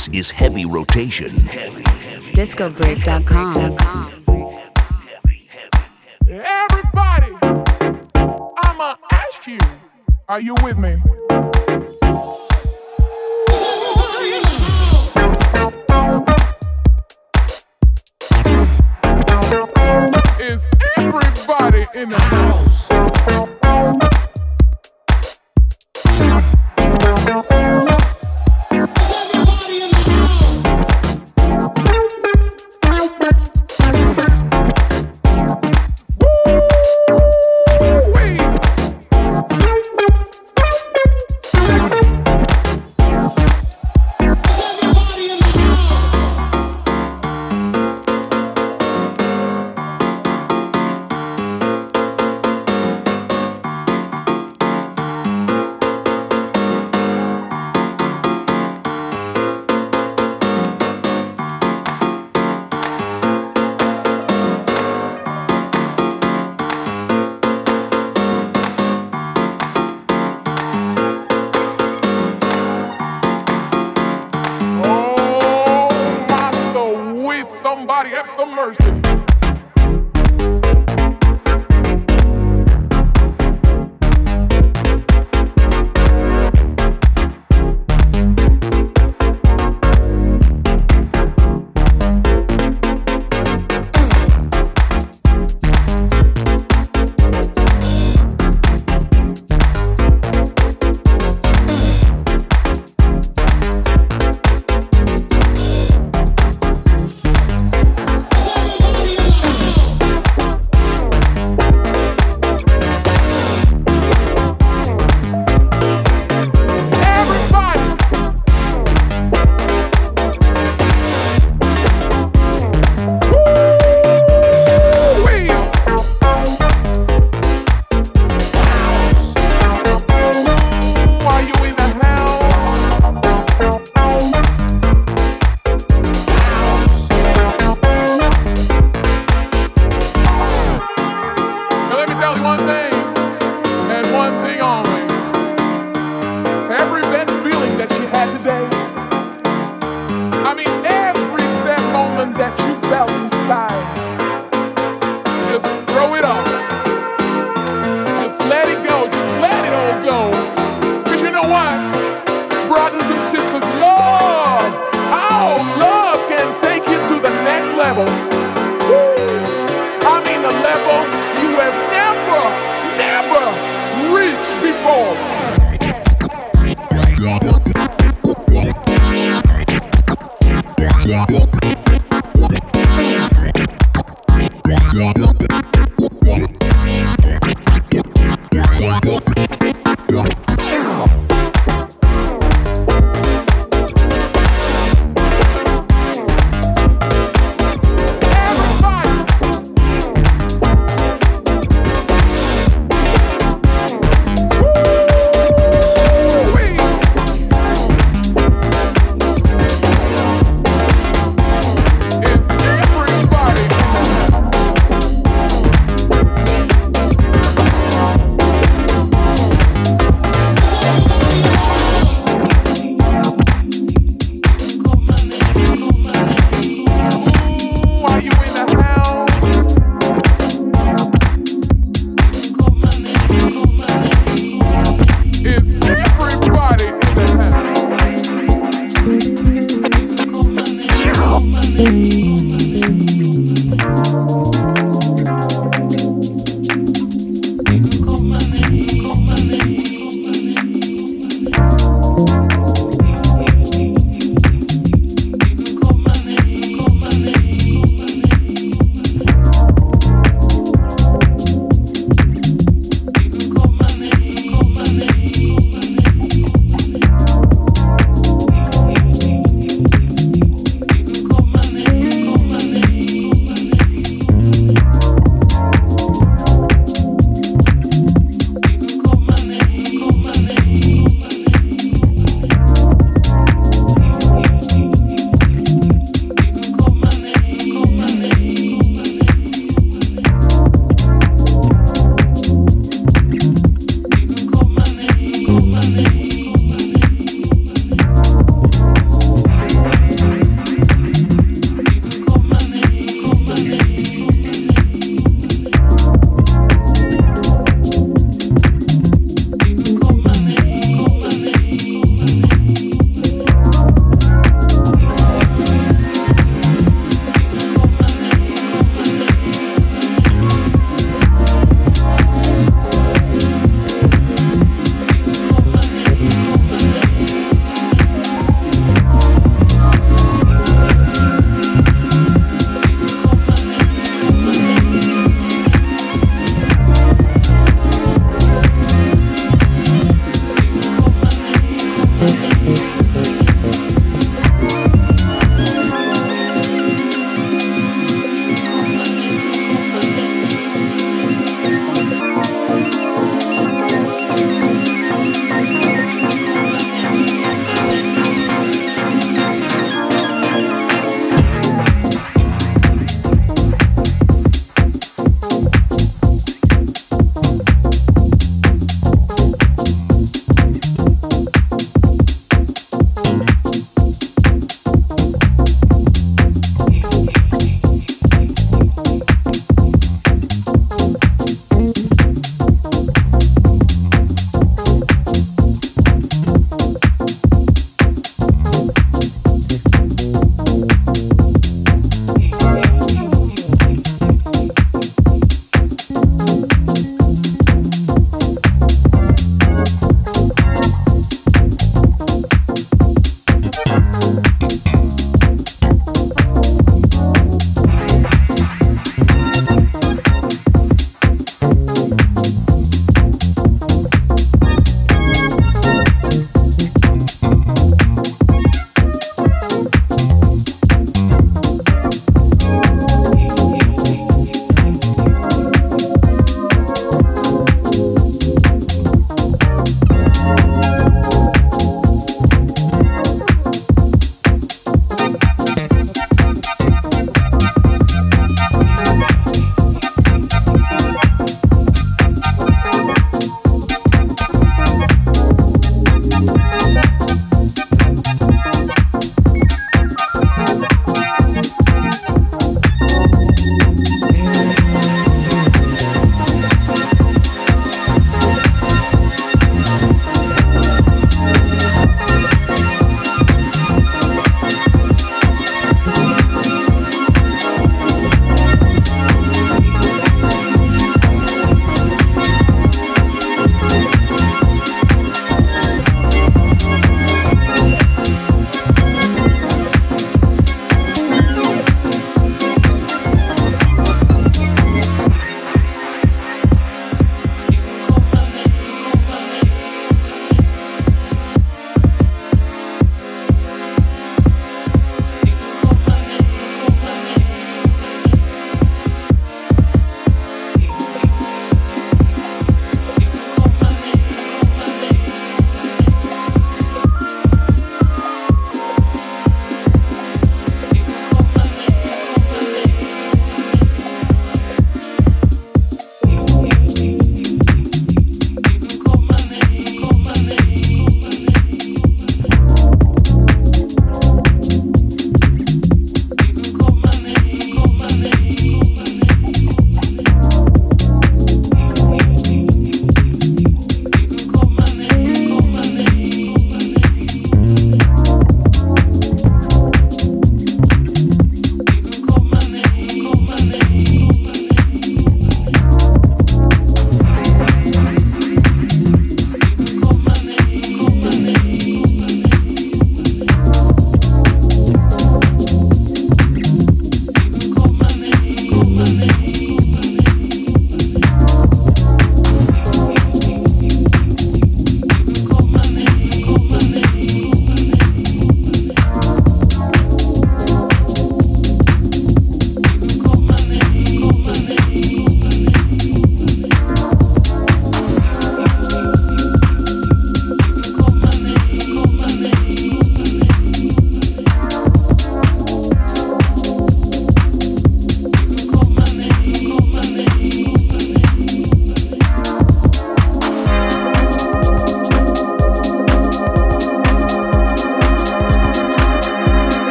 This is Heavy Rotation. DiscoBreak.com. Everybody, I'ma ask you, are you with me? Is everybody in the house? felt inside.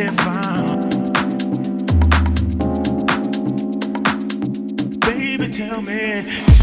If I Baby, tell me.